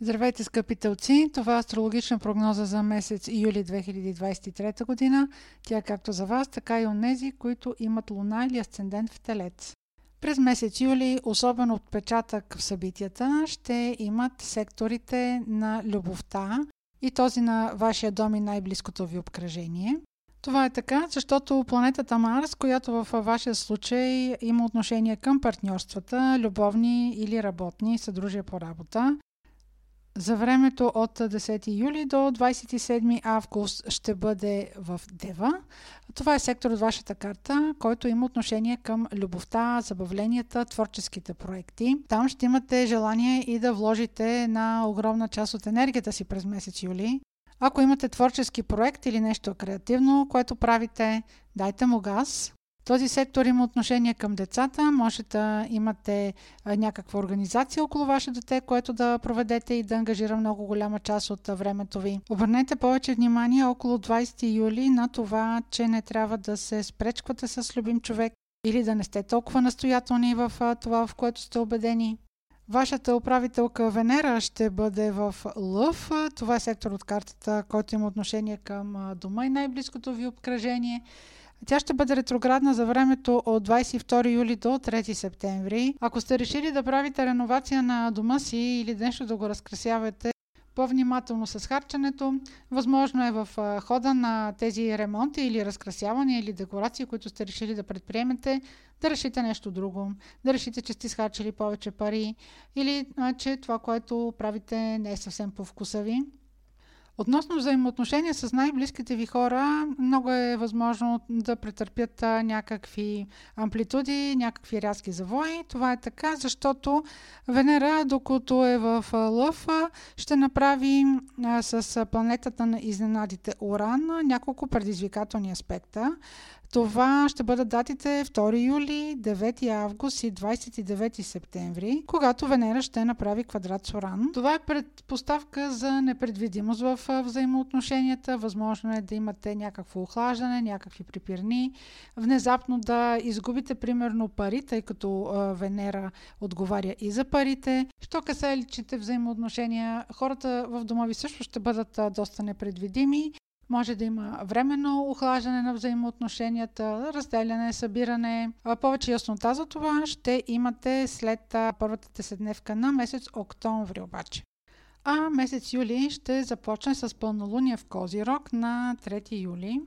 Здравейте, скъпи телци! Това е астрологична прогноза за месец юли 2023 година. Тя е както за вас, така и онези, които имат луна или асцендент в телец. През месец юли особено отпечатък в събитията ще имат секторите на любовта и този на вашия дом и най-близкото ви обкръжение. Това е така, защото планетата Марс, която в вашия случай има отношение към партньорствата, любовни или работни, съдружия по работа, за времето от 10 юли до 27 август ще бъде в Дева. Това е сектор от вашата карта, който има отношение към любовта, забавленията, творческите проекти. Там ще имате желание и да вложите на огромна част от енергията си през месец юли. Ако имате творчески проект или нещо креативно, което правите, дайте му газ. Този сектор има отношение към децата. Може да имате някаква организация около ваше дете, което да проведете и да ангажира много голяма част от времето ви. Обърнете повече внимание около 20 юли на това, че не трябва да се спречквате с любим човек или да не сте толкова настоятелни в това, в което сте убедени. Вашата управителка Венера ще бъде в Лъв. Това е сектор от картата, който има отношение към дома и най-близкото ви обкръжение. Тя ще бъде ретроградна за времето от 22 юли до 3 септември. Ако сте решили да правите реновация на дома си или нещо да го разкрасявате, по-внимателно с харченето. Възможно е в хода на тези ремонти или разкрасявания или декорации, които сте решили да предприемете, да решите нещо друго, да решите, че сте изхарчили повече пари или че това, което правите не е съвсем по вкуса ви. Относно взаимоотношения с най-близките ви хора, много е възможно да претърпят някакви амплитуди, някакви рязки завои. Това е така, защото Венера, докато е в Лъв, ще направи с планетата на изненадите Уран няколко предизвикателни аспекта. Това ще бъдат датите 2 юли, 9 август и 29 септември, когато Венера ще направи квадрат с Оран. Това е предпоставка за непредвидимост в взаимоотношенията. Възможно е да имате някакво охлаждане, някакви припирни, внезапно да изгубите примерно пари, тъй като Венера отговаря и за парите. Що касае личните взаимоотношения, хората в дома ви също ще бъдат доста непредвидими. Може да има временно охлаждане на взаимоотношенията, разделяне, събиране. Повече яснота за това ще имате след първата деседневка на месец октомври обаче. А месец юли ще започне с пълнолуние в Козирог на 3 юли.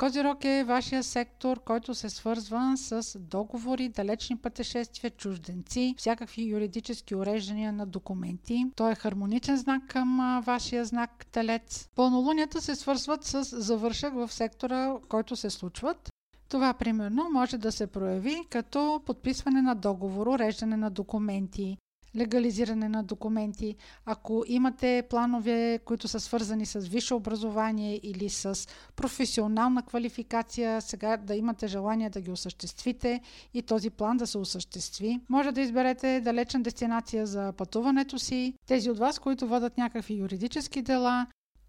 Козирог е вашия сектор, който се свързва с договори, далечни пътешествия, чужденци, всякакви юридически уреждания на документи. Той е хармоничен знак към вашия знак Телец. Пълнолунията се свързват с завършък в сектора, който се случват. Това примерно може да се прояви като подписване на договор, уреждане на документи, легализиране на документи. Ако имате планове, които са свързани с висше образование или с професионална квалификация, сега да имате желание да ги осъществите и този план да се осъществи. Може да изберете далечна дестинация за пътуването си. Тези от вас, които водят някакви юридически дела,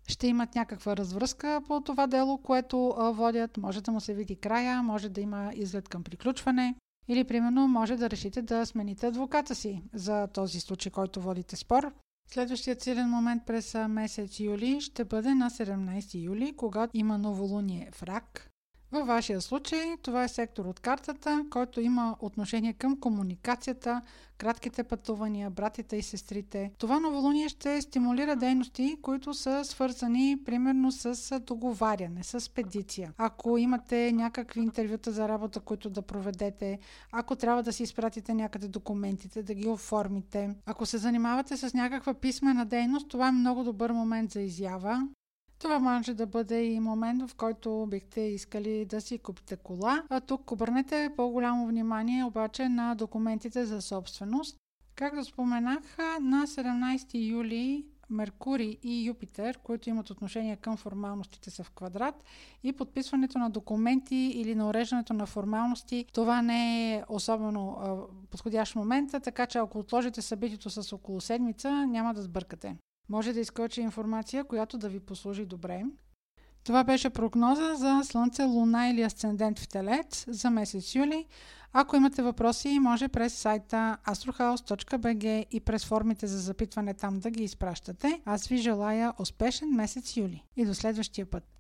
ще имат някаква развръзка по това дело, което водят. Може да му се види края, може да има изглед към приключване. Или, примерно, може да решите да смените адвоката си за този случай, който водите спор. Следващият силен момент през месец юли ще бъде на 17 юли, когато има новолуние в рак. Във вашия случай това е сектор от картата, който има отношение към комуникацията, кратките пътувания, братите и сестрите. Това новолуние ще стимулира дейности, които са свързани примерно с договаряне, с педиция. Ако имате някакви интервюта за работа, които да проведете, ако трябва да си изпратите някъде документите, да ги оформите, ако се занимавате с някаква писмена дейност, това е много добър момент за изява. Това може да бъде и момент, в който бихте искали да си купите кола. А тук обърнете по-голямо внимание обаче на документите за собственост. Както споменах, на 17 юли Меркурий и Юпитер, които имат отношение към формалностите са в квадрат и подписването на документи или на уреждането на формалности, това не е особено подходящ момент, така че ако отложите събитието с около седмица, няма да сбъркате. Може да изкочи информация, която да ви послужи добре. Това беше прогноза за Слънце, Луна или Асцендент в Телец за месец юли. Ако имате въпроси, може през сайта astrohouse.bg и през формите за запитване там да ги изпращате. Аз ви желая успешен месец юли и до следващия път!